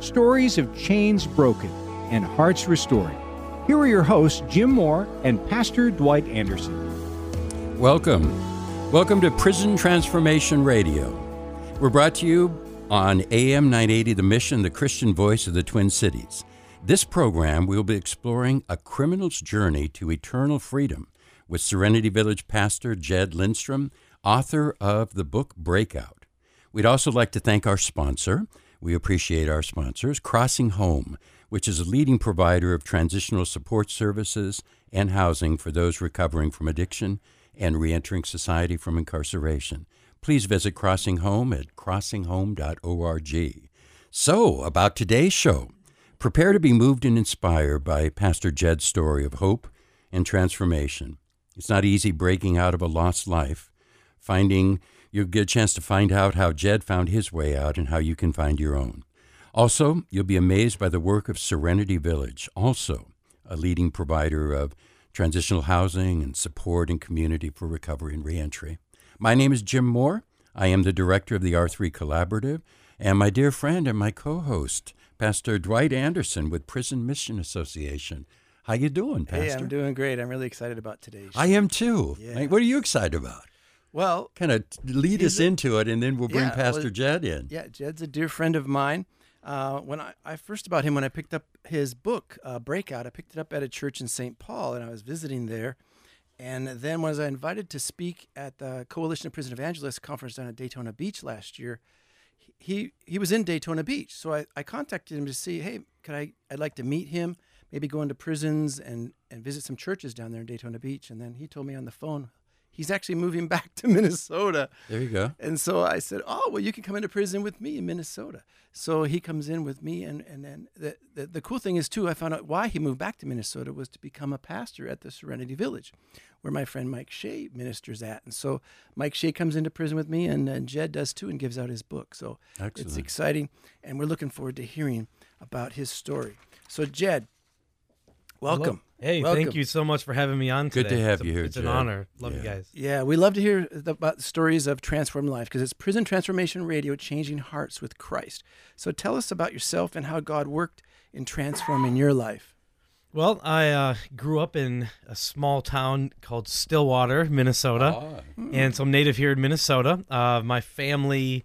stories of chains broken and hearts restored. Here are your hosts, Jim Moore and Pastor Dwight Anderson. Welcome. Welcome to Prison Transformation Radio. We're brought to you on AM 980 The Mission, the Christian voice of the Twin Cities. This program, we'll be exploring a criminal's journey to eternal freedom with Serenity Village pastor Jed Lindstrom, author of the book Breakout. We'd also like to thank our sponsor. We appreciate our sponsors, Crossing Home, which is a leading provider of transitional support services and housing for those recovering from addiction and reentering society from incarceration. Please visit Crossing Home at crossinghome.org. So, about today's show, prepare to be moved and inspired by Pastor Jed's story of hope and transformation. It's not easy breaking out of a lost life, finding you'll get a chance to find out how Jed found his way out and how you can find your own. Also, you'll be amazed by the work of Serenity Village, also a leading provider of transitional housing and support and community for recovery and reentry. My name is Jim Moore. I am the director of the R3 Collaborative, and my dear friend and my co-host, Pastor Dwight Anderson with Prison Mission Association. How you doing, Pastor? Hey, I'm doing great. I'm really excited about today's show. I am too. Yeah. What are you excited about? Well, Kind of lead us a- into it, and then we'll bring Yeah, Pastor well, Jed in. yeah, Jed's a dear friend of mine. Uh, when I, I first about him, when I picked up his book, uh, Breakout, I picked it up at a church in St. Paul, and I was visiting there. And then was I was invited to speak at the Coalition of Prison Evangelists conference down at Daytona Beach last year. He he was in Daytona Beach, so I, I contacted him to see, hey, could I I'd like to meet him, maybe go into prisons and and visit some churches down there in Daytona Beach. And then he told me on the phone he's actually moving back to Minnesota. There you go. And so I said, "Oh, well, you can come into prison with me in Minnesota." So he comes in with me, and and then the, the the cool thing is too, I found out why he moved back to Minnesota was to become a pastor at the Serenity Village, where my friend Mike Shea ministers at. And so Mike Shea comes into prison with me, and, and Jed does too, and gives out his book. So it's exciting, and we're looking forward to hearing about his story. So Jed, welcome. Hey, Welcome. thank you so much for having me on today. Good to have It's a- you here, It's Jed. an honor. Love you guys. Yeah, we love to hear th- about stories of transformed life because it's Prison Transformation Radio, changing hearts with Christ. So tell us about yourself and how God worked in transforming your life. Well, I uh, grew up in a small town called Stillwater, Minnesota, Ah, and so I'm native here in Minnesota. Uh, my family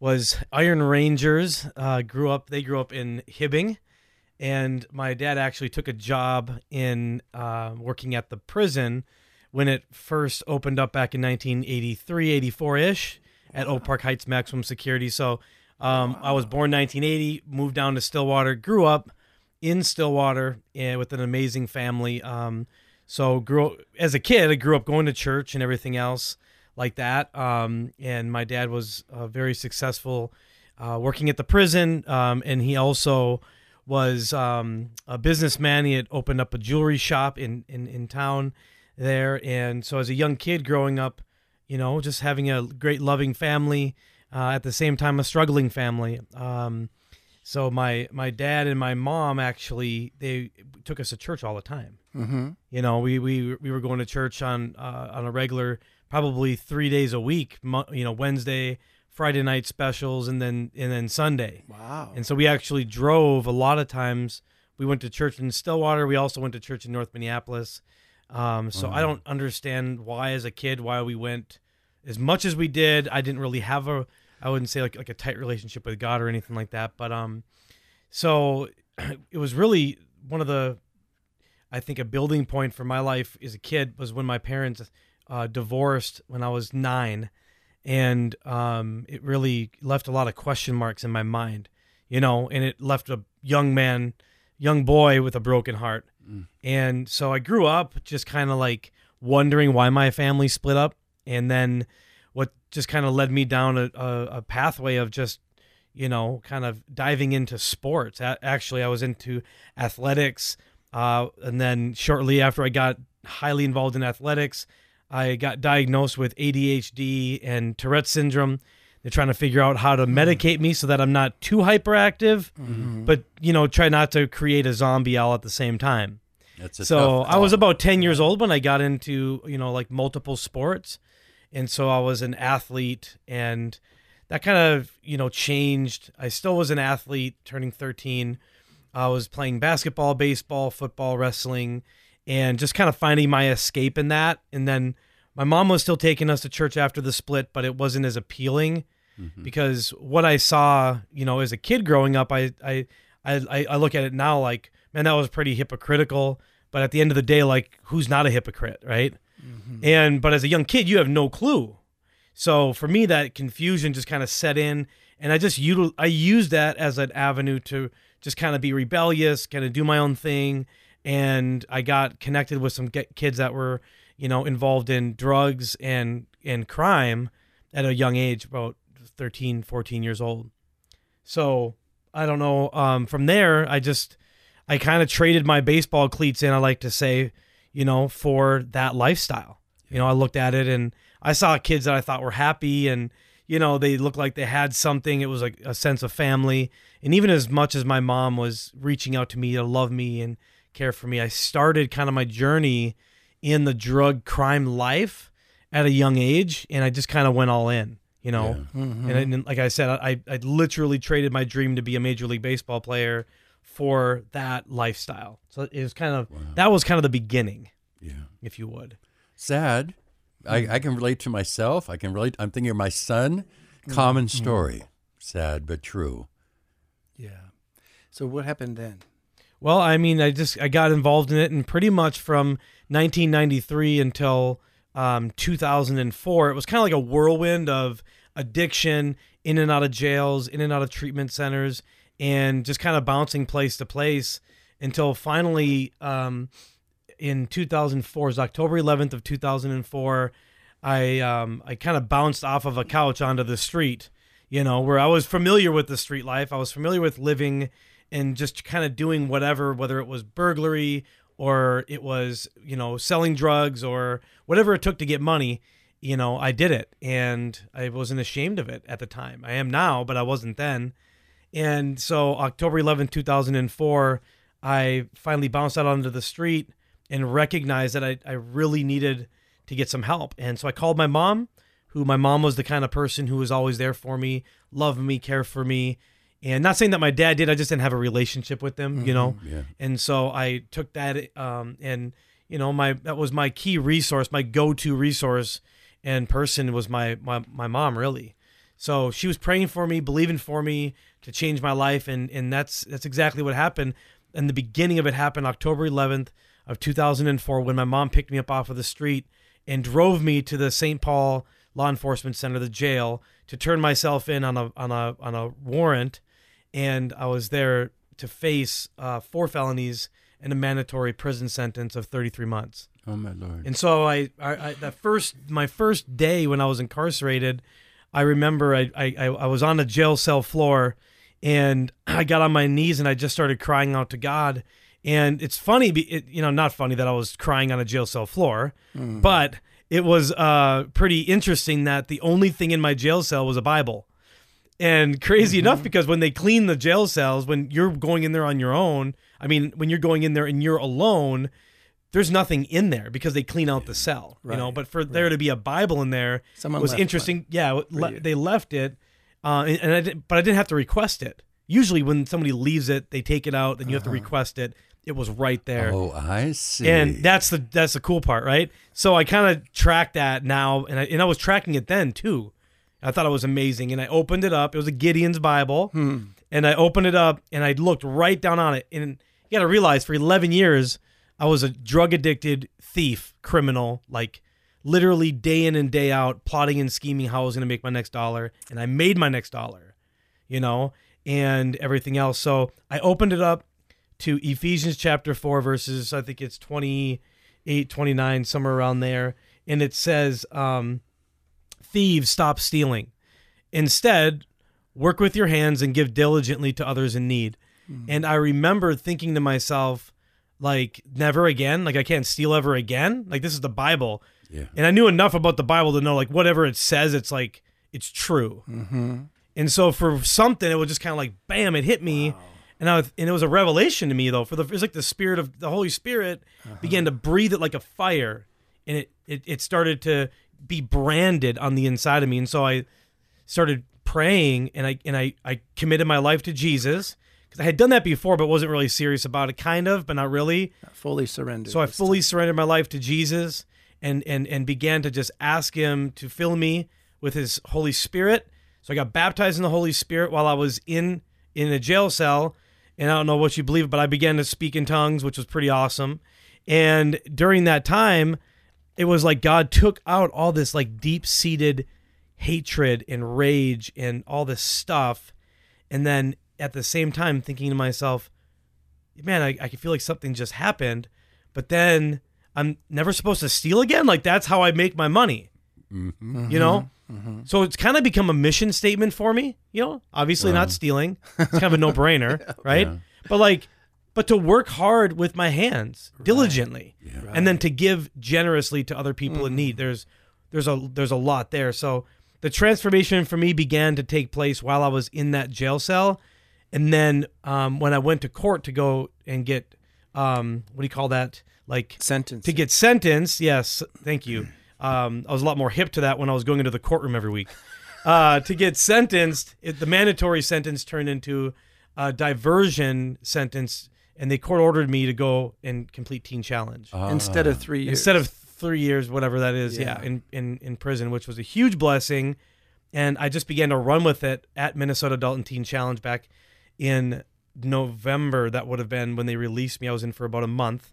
was Iron Rangers. Uh, grew up. They grew up in Hibbing, and my dad actually took a job in uh, working at the prison when it first opened up back in 1983, 84 ish at Oak Park Heights Maximum Security. So um, I was born 1980, moved down to Stillwater, grew up in Stillwater and with an amazing family. Um, so grew as a kid, I grew up going to church and everything else like that. Um, and my dad was uh, very successful uh, working at the prison, um, and he also was um, a businessman. He had opened up a jewelry shop in, in in town there, and so as a young kid growing up, you know, just having a great loving family. Uh, at the same time, a struggling family. Um, so my my dad and my mom actually they took us to church all the time. Mm-hmm. You know, we we we were going to church on uh, on a regular, probably three days a week. Mo- You know, Wednesday, Friday night specials, and then and then Sunday. Wow. And so we actually drove a lot of times. We went to church in Stillwater. We also went to church in North Minneapolis. Um, so I don't understand why, as a kid, why we went as much as we did. I didn't really have a, I wouldn't say like like a tight relationship with God or anything like that. But um, so it was really one of the, I think, a building point for my life as a kid was when my parents uh, divorced when I was nine, and um, it really left a lot of question marks in my mind, you know, and it left a young man, young boy with a broken heart, and so I grew up just kind of like wondering why my family split up, and then what just kind of led me down a, a, a pathway of just you know, kind of diving into sports. A- actually, I was into athletics, uh, and then shortly after I got highly involved in athletics, I got diagnosed with ADHD and Tourette syndrome. They're trying to figure out how to hmm. medicate me so that I'm not too hyperactive, mm-hmm. but you know, try not to create a zombie all at the same time. That's a So I was about 10 years old when I got into, you know, like multiple sports. And so I was an athlete and that kind of, you know, changed. I still was an athlete turning 13. I was playing basketball, baseball, football, wrestling, and just kind of finding my escape in that. And then my mom was still taking us to church after the split, but it wasn't as appealing mm-hmm. because what I saw, you know, as a kid growing up, I, I, I, I look at it now like, man, that was pretty hypocritical. But at the end of the day, like, who's not a hypocrite, right? Mm-hmm. And but as a young kid, you have no clue. So for me, that confusion just kind of set in, and I just util- I used that as an avenue to just kind of be rebellious, kind of do my own thing, and I got connected with some kids that were, you know, involved in drugs and and crime at a young age, about 13, 14 years old. So I don't know. Um, from there, I just I kind of traded my baseball cleats in. I like to say, you know, for that lifestyle. You know, I looked at it and I saw kids that I thought were happy and you know they looked like they had something. It was like a sense of family. And even as much as my mom was reaching out to me to love me and care for me, I started kind of my journey in the drug crime life at a young age, and I just kind of went all in. You know, mm-hmm. and, I- and like I said, I I literally traded my dream to be a major league baseball player for that lifestyle. So it was kind of that was kind of the beginning, Yeah. if you would. Sad. I, I can relate to myself. I can relate. I'm thinking of my son. Mm-hmm. Common mm-hmm. story. Sad but true. Yeah. So what happened then? Well, I mean, I just I got involved in it, and pretty much from 1993 until um, 2004, it was kind of like a whirlwind of addiction, in and out of jails, in and out of treatment centers, and just kind of bouncing place to place until finally, um, in 2004, it October 11th of 2004, I um, I kind of bounced off of a couch onto the street, you know, where I was familiar with the street life. I was familiar with living and just kind of doing whatever, whether it was burglary or it was, you know, selling drugs or whatever it took to get money, you know, I did it. And I wasn't ashamed of it at the time. I am now, but I wasn't then. And so October 11th, 2004, I finally bounced out onto the street and recognized that I, I really needed to get some help. And so I called my mom, who my mom was the kind of person who was always there for me, loved me, cared for me. And not saying that my dad did, I just didn't have a relationship with them, you know? Yeah. And so I took that um, and you know my that was my key resource, my go-to resource and person was my my my mom really. So she was praying for me, believing for me to change my life and and that's that's exactly what happened. And the beginning of it happened October 11th of 2004 when my mom picked me up off of the street and drove me to the St. Paul Law Enforcement Center, the jail, to turn myself in on a on a on a warrant and I was there to face uh, four felonies and a mandatory prison sentence of 33 months. Oh my lord. And so I, I, I the first my first day when I was incarcerated, I remember I, I, I was on a jail cell floor, and I got on my knees and I just started crying out to God. And it's funny, it, you know, not funny that I was crying on a jail cell floor, but it was uh, pretty interesting that the only thing in my jail cell was a Bible. And crazy enough, because when they clean the jail cells, when you're going in there on your own, I mean, when you're going in there and you're alone, there's nothing in there because they clean out the cell, you know. But for there to be a Bible in there Someone was interesting. Yeah, le- they left it, uh, and, and I did, but I didn't have to request it. Usually, when somebody leaves it, they take it out, then you have to request it. It was right there. Oh, I see. And that's the that's the cool part, right? So I kind of track that now, and I, and I was tracking it then too. I thought it was amazing, and I opened it up. It was a Gideon's Bible, and I opened it up, and I looked right down on it. And you got to realize, for 11 years, I was a drug addicted thief, criminal, like literally day in and day out, plotting and scheming how I was going to make my next dollar, and I made my next dollar, you know, and everything else. So I opened it up to Ephesians chapter 4 verses I think it's 28 29 somewhere around there and it says um thieves stop stealing instead work with your hands and give diligently to others in need. And I remember thinking to myself, like, never again. Like, I can't steal ever again. Like, this is the Bible. Yeah. And I knew enough about the Bible to know, like, whatever it says, it's like, it's true. Hmm. And so for something, it was just kind of like, bam, it hit me. Wow. And I was, and it was a revelation to me though. For the it was like the spirit of the Holy Spirit began to breathe it like a fire, and it, it it started to be branded on the inside of me. And so I started praying, and I and I I committed my life to Jesus because I had done that before, but wasn't really serious about it. Kind of, but not really. Fully surrendered. So I fully surrendered my life to Jesus and and and began to just ask him to fill me with his Holy Spirit. So I got baptized in the Holy Spirit while I was in in a jail cell. And I don't know what you believe, but I began to speak in tongues, which was pretty awesome. And during that time, it was like God took out all this like deep seated hatred and rage and all this stuff. And then at the same time, thinking to myself, man, I, I can feel like something just happened, but then I'm never supposed to steal again. Like that's how I make my money. Mm-hmm. You know? Mm-hmm. So it's kind of become a mission statement for me, you know? Obviously not stealing. It's kind of a no-brainer, right? But like but to work hard with my hands diligently and then to give generously to other people in need. There's there's a there's a lot there. So the transformation for me began to take place while I was in that jail cell. And then um, when I went to court to go and get um, what do you call that? Like Sentence. to get sentenced. Yes, thank you. Um, I was a lot more hip to that when I was going into the courtroom every week. Uh, to get sentenced, it, the mandatory sentence turned into a diversion sentence, and the court ordered me to go and complete teen challenge ah. Instead of three years. instead of three years, whatever that is. Yeah, Yeah. in, in in prison, which was a huge blessing, and I just began to run with it at Minnesota Adult and Teen Challenge back in November. That would have been when they released me. I was in for about a month,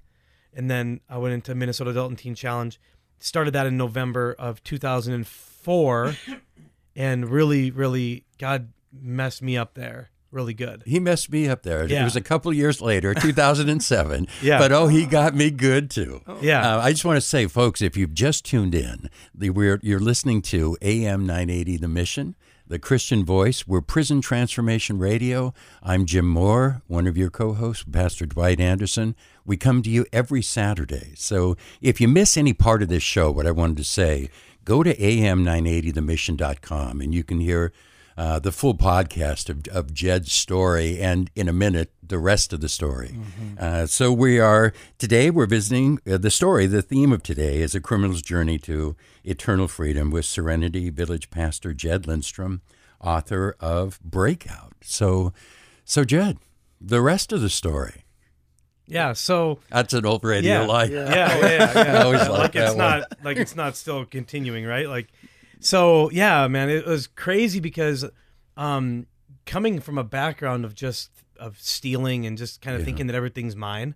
and then I went into Minnesota Adult and Teen Challenge. Started that in November of 2004, and really, really, God messed me up there really good. He messed me up there. It was a couple of years later, 2007. Yeah. But oh, he got me good too. Yeah. Uh, I just want to say, folks, if you've just tuned in, the, we're, you're listening to AM 980 The Mission, the Christian Voice. We're Prison Transformation Radio. I'm Jim Moore, one of your co hosts, Pastor Dwight Anderson. We come to you every Saturday. So if you miss any part of this show, what I wanted to say, go to am980themission.com and you can hear uh, the full podcast of, of Jed's story, and in a minute, the rest of the story. Uh, so we are today. We're visiting uh, the story. The theme of today is a criminal's journey to eternal freedom with Serenity Village pastor Jed Lindstrom, author of Breakout. So, so Jed, the rest of the story. Yeah. So That's an old radio Yeah. line. yeah, yeah, yeah. I always Yeah, like like it's one. not like it's not still continuing, right? Like, so yeah, man, it was crazy because um, coming from a background of just of stealing and just kind of thinking that everything's mine,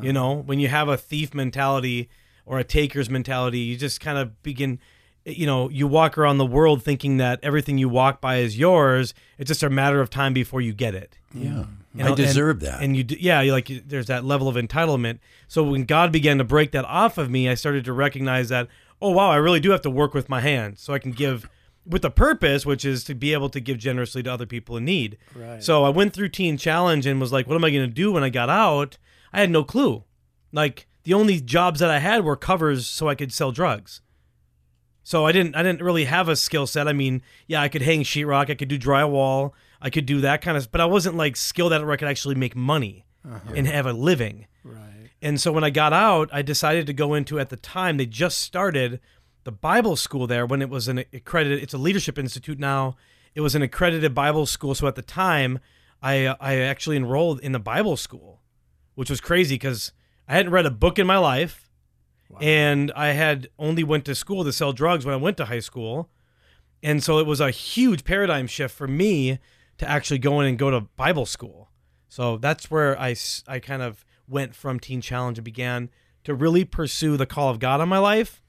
you know, when you have a thief mentality or a taker's mentality, you just kind of begin. You know, you walk around the world thinking that everything you walk by is yours. It's just a matter of time before you get it. Yeah, You I deserve and, that. And you, d- yeah, you like there's that level of entitlement. So when God began to break that off of me, I started to recognize that, oh wow, I really do have to work with my hands, so I can give with a purpose, which is to be able to give generously to other people in need. Right. So I went through Teen Challenge and was like, what am I going to do when I got out? I had no clue. Like the only jobs that I had were covers, so I could sell drugs. So I didn't I didn't really have a skill set. I mean, yeah, I could hang sheetrock, I could do drywall, I could do that kind of but I wasn't like skilled at it where I could actually make money uh-huh. and have a living. Right. And so when I got out, I decided to go into at the time they just started the Bible school there when it was an accredited it's a leadership institute now. It was an accredited Bible school, so at the time I uh, I actually enrolled in the Bible school, which was crazy cuz I hadn't read a book in my life and I had only went to school to sell drugs when I went to high school. And so it was a huge paradigm shift for me to actually go in and go to Bible school. So that's where I I kind of went from Teen Challenge and began to really pursue the call of God on my life.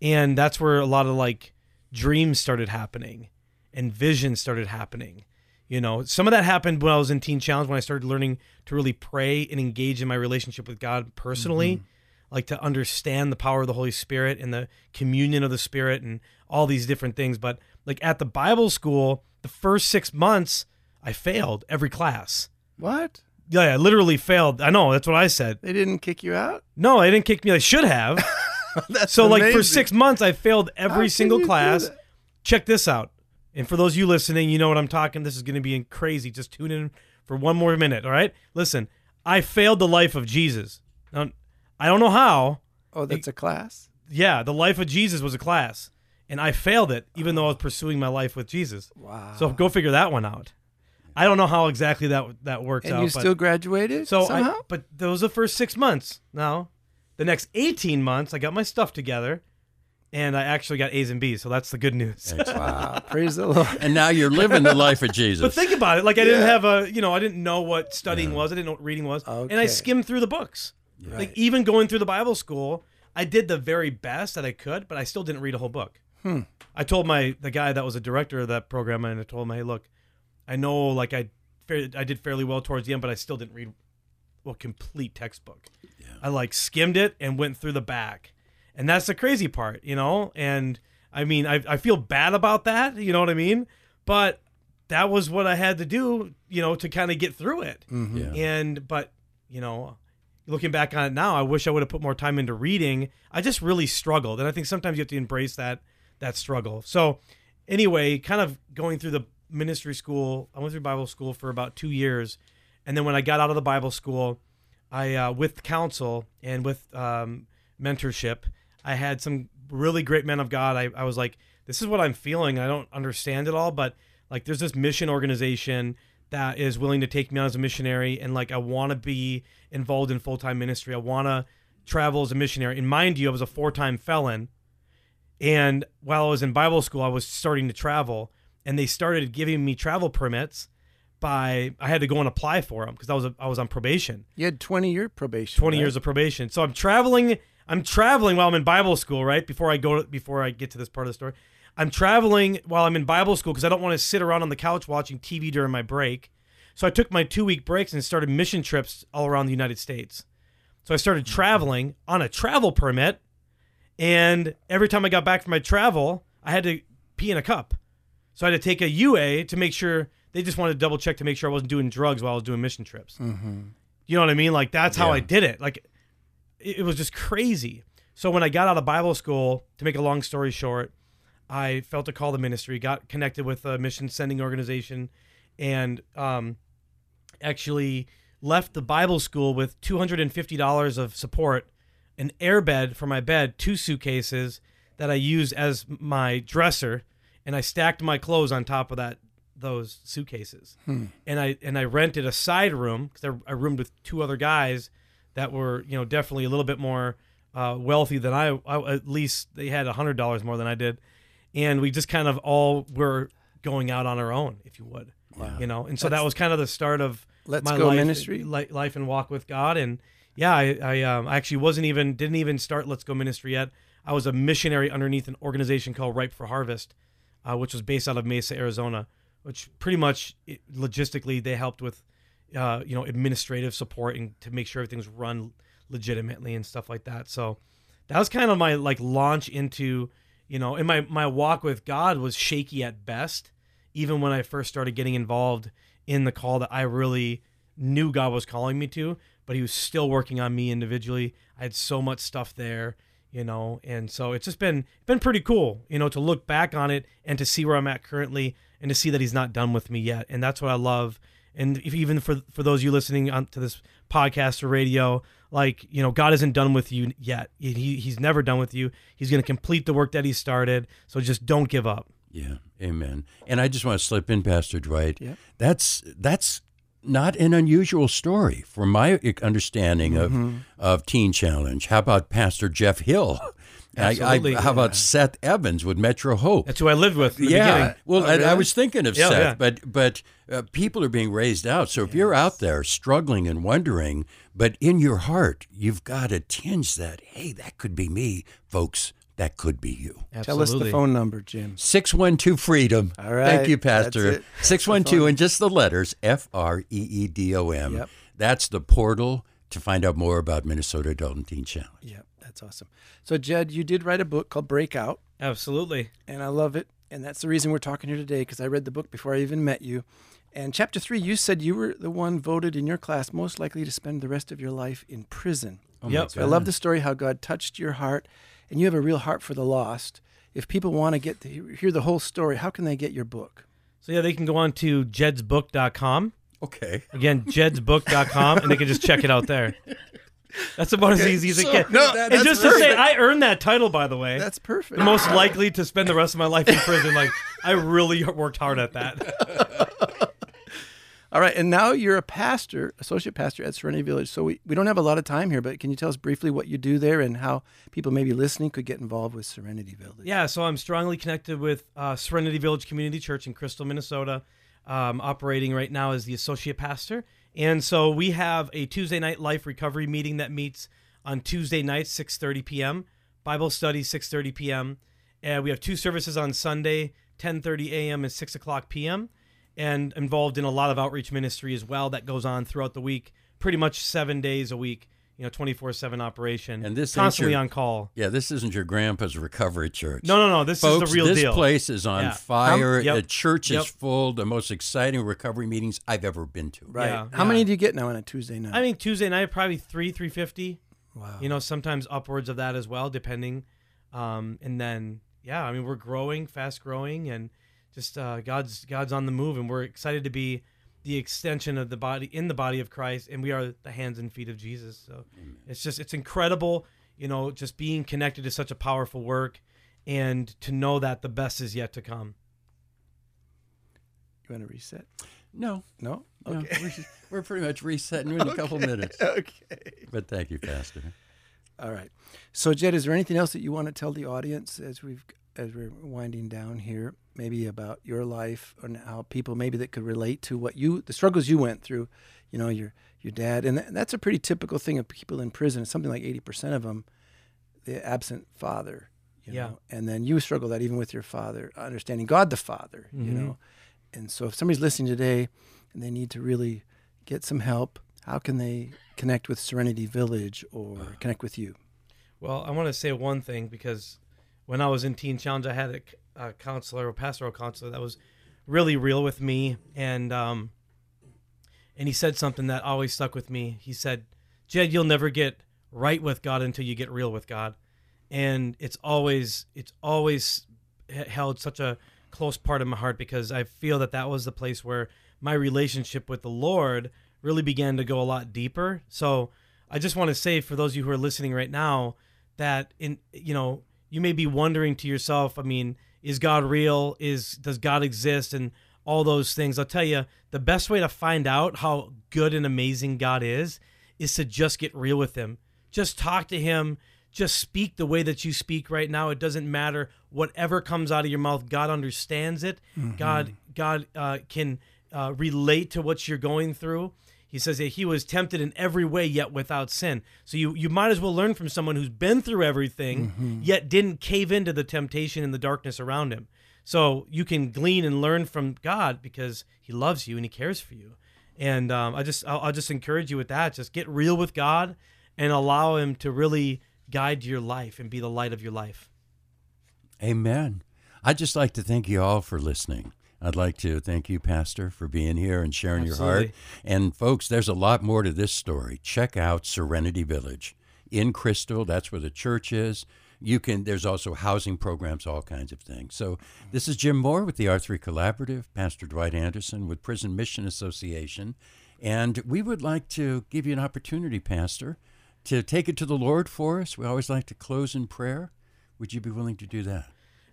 And that's where a lot of like dreams started happening and visions started happening. You know, some of that happened when I was in Teen Challenge when I started learning to really pray and engage in my relationship with God personally mm-hmm. like to understand the power of the Holy Spirit and the communion of the Spirit and all these different things. But like at the Bible school, the first six months, I failed every class. What? Yeah, I literally failed. I know that's what I said. They didn't kick you out? No, they didn't kick me. I should have. So like for six months, I failed every single class. Check this out. And for those of you listening, you know what I'm talking. This is going to be crazy. Just tune in for one more minute. All right. Listen, I failed the life of Jesus. Now, I don't know how. Oh, that's a class. Yeah, the life of Jesus was a class, and I failed it, even though I was pursuing my life with Jesus. Wow. So go figure that one out. I don't know how exactly that that works and out. you but- still graduated so, somehow? I, but those are the first six months. Now, the next eighteen months, I got my stuff together, and I actually got A's and B's. So that's the good news. wow, praise the Lord. And now you're living the life of Jesus. But think about it. Like I didn't have a, you know, I didn't know what studying was. I didn't know what reading was, and I skimmed through the books. Right. Like even going through the Bible school, I did the very best that I could, but I still didn't read a whole book. Hmm. I told my the guy that was a director of that program, and I told him, "Hey, look, I know like I I did fairly well towards the end, but I still didn't read well complete textbook. I like skimmed it and went through the back, and that's the crazy part, you know. And I mean, I I feel bad about that, you know what I mean? But that was what I had to do, you know, to kind of get through it. Mm-hmm. Yeah. And but you know, looking back on it now, I wish I would have put more time into reading. I just really struggled, and I think sometimes you have to embrace that that struggle. So anyway, kind of going through the ministry school, I went through Bible school for about two years, and then when I got out of the Bible school, I uh, with counsel and with um, mentorship, I had some really great men of God. I, I was like, this is what I'm feeling. I don't understand it all, but like, there's this mission organization that is willing to take me on as a missionary, and like, I want to be involved in full time ministry. I want to travel as a missionary. And mind you, I was a four time felon. And while I was in Bible school, I was starting to travel, and they started giving me travel permits. By I had to go and apply for them because I was I was on probation. You had 20 year probation. 20 right? years of probation. So I'm traveling. I'm traveling while I'm in Bible school, right? Before I go, before I get to this part of the story, I'm traveling while I'm in Bible school because I don't want to sit around on the couch watching TV during my break. So I took my two week breaks and started mission trips all around the United States. So I started traveling on a travel permit, and every time I got back from my travel, I had to pee in a cup. So I had to take a UA to make sure they just wanted to double check to make sure I wasn't doing drugs while I was doing mission trips. Mm-hmm. You know what I mean? Like that's how Yeah. I did it. Like it, it was just crazy. So when I got out of Bible school, to make a long story short, I felt a call to ministry, got connected with a mission sending organization, and um, actually left the Bible school with two hundred and fifty dollars of support, an airbed for my bed, two suitcases that I used as my dresser, and I stacked my clothes on top of that those suitcases and I and I rented a side room because I, roomed with two other guys that were you know definitely a little bit more uh, wealthy than I, I. At least they had a hundred dollars more than I did, and we just kind of all were going out on our own, if you would, you know. And so that was kind of the start of Let's my Go life, ministry? li- life and walk with God. And yeah, I I, um, I actually wasn't even didn't even start Let's Go Ministry yet. I was a missionary underneath an organization called Ripe for Harvest, uh, which was based out of Mesa, Arizona, which pretty much it, logistically they helped with, uh, you know, administrative support and to make sure everything's run legitimately and stuff like that. So that was kind of my like launch into, you know, and my my walk with God was shaky at best, even when I first started getting involved in the call that I really knew God was calling me to, but He was still working on me individually. I had so much stuff there, you know, and so it's just been been pretty cool, you know, to look back on it and to see where I'm at currently, and to see that He's not done with me yet, and that's what I love. And if, even for for those of you listening on to this podcast or radio, like you know, God isn't done with you yet. He, he's never done with you. He's going to complete the work that He started. So just don't give up. Yeah, amen. And I just want to slip in, Pastor Dwight. yeah. That's that's not an unusual story from my understanding Mm-hmm. of of Teen Challenge. How about Pastor Jeff Hill? I- I- Absolutely. how about Seth Evans with Metro Hope? That's who I lived with. In the yeah, beginning. well, Oh, I, I was thinking of Yeah, Seth, yeah. but but uh, people are being raised out. So if you're out there struggling and wondering, but in your heart you've got a tinge that hey, that could be me, folks. That could be you. Tell us the phone number, Jim. 612 Freedom. All right, Thank you, Pastor. 612 and just the letters F R E E D O M. Yep. That's the portal to find out more about Minnesota Adult and Teen Challenge. Yep, that's awesome. So, Jed, you did write a book called Breakout, Absolutely. and I love it. and that's the reason we're talking here today because I read the book before I even met you. And chapter three, you said you were the one voted in your class most likely to spend the rest of your life in prison. Oh Yep. So I love the story how God touched your heart, and you have a real heart for the lost. If people want to get to hear the whole story, how can they get your book? So yeah, they can go on to jedsbook.com. Okay. Again, jedsbook.com, and they can just check it out there. That's about as easy as it so- gets. No, and that's just to say. I earned that title, by the way. That's perfect. the most likely to spend the rest of my life in prison. Like, I really worked hard at that. All right, and now you're a pastor, associate pastor at Serenity Village. So we, we don't have a lot of time here, but can you tell us briefly what you do there and how people maybe listening could get involved with Serenity Village? Yeah, so I'm strongly connected with uh, Serenity Village Community Church in Crystal, Minnesota, um, operating right now as the associate pastor. And so we have a Tuesday night life recovery meeting that meets on Tuesday nights, 6:30 p.m. Bible study, 6:30 p.m. And we have two services on Sunday, 10:30 a.m. and 6 o'clock p.m. And involved in a lot of outreach ministry as well that goes on throughout the week, pretty much seven days a week. You know, 24/7 operation, And this ain't constantly your- on call. Yeah, this isn't your grandpa's recovery church. No, no, no. This Folks, is the real this deal. This place is on Yeah. fire. Um, yep. The church Yep. is full. The most exciting recovery meetings I've ever been to. Right. Yeah, How yeah. many do you get now on a Tuesday night? I mean, Tuesday night probably three, three fifty. wow. You know, sometimes upwards of that as well, depending. Um, and then, yeah, I mean, we're growing, fast growing, and just uh, God's God's on the move, and we're excited to be the extension of the body in the body of Christ, and we are the hands and feet of Jesus. So it's just it's incredible, you know, just being connected to such a powerful work, and to know that the best is yet to come. you want to reset? No, No? no, Okay. we're, we're pretty much resetting in a couple minutes. okay. But thank you, Pastor. All right. So, Jed, is there anything else that you want to tell the audience as we've as we're winding down here? Maybe about your life and how people maybe that could relate to what you the struggles you went through. You know, your your dad, and that, that's a pretty typical thing of people in prison. It's something like eighty percent of them, the absent father. You Yeah. Know? And then you struggle that even with your father, understanding God the Father. You Mhm. know, and so if somebody's listening today and they need to really get some help, how can they connect with Serenity Village or connect with you? Well, I want to say one thing because when I was in Teen Challenge, I had a, a counselor, a pastoral counselor that was really real with me, and um, and he said something that always stuck with me. He said, "Jed, you'll never get right with God until you get real with God," and it's always it's always held such a close part of my heart because I feel that that was the place where my relationship with the Lord really began to go a lot deeper. So I just want to say for those of you who are listening right now that in you know you may be wondering to yourself, I mean, is God real? Is does God exist? And all those things. I'll tell you, the best way to find out how good and amazing God is is to just get real with Him. Just talk to Him. Just speak the way that you speak right now. It doesn't matter whatever comes out of your mouth. God understands it. God, God uh, can uh, relate to what you're going through. He says that he was tempted in every way, yet without sin. So you you might as well learn from someone who's been through everything, yet didn't cave into the temptation and the darkness around him. So you can glean and learn from God because He loves you and He cares for you. And um, I just I'll, I'll just encourage you with that. Just get real with God and allow Him to really guide your life and be the light of your life. Amen. I'd just like to thank you all for listening. I'd like to thank you, Pastor, for being here and sharing your heart. And folks, there's a lot more to this story. Check out Serenity Village in Crystal. That's where the church is. You can. There's also housing programs, all kinds of things. So this is Jim Moore with the R3 Collaborative, Pastor Dwight Anderson with Prison Mission Association, and we would like to give you an opportunity, Pastor, to take it to the Lord for us. We always like to close in prayer. Would you be willing to do that?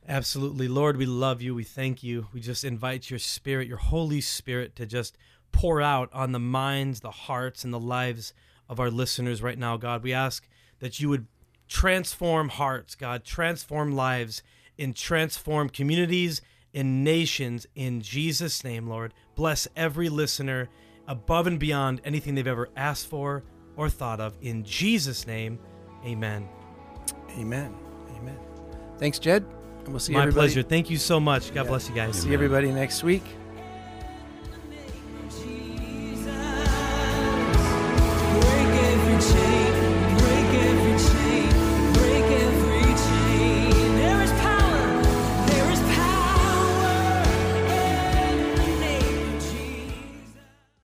Absolutely. Lord, we love you. We thank you. We just invite your spirit, your Holy Spirit, to just pour out on the minds, the hearts, and the lives of our listeners right now, God. We ask that you would transform hearts, God, transform lives, and transform communities and nations in Jesus' name, Lord. Bless every listener above and beyond anything they've ever asked for or thought of. In Jesus' name, amen. Amen. Amen. Thanks, Jed. And we'll see My everybody. pleasure. Thank you so much. God Yeah. bless you guys. See everybody next week.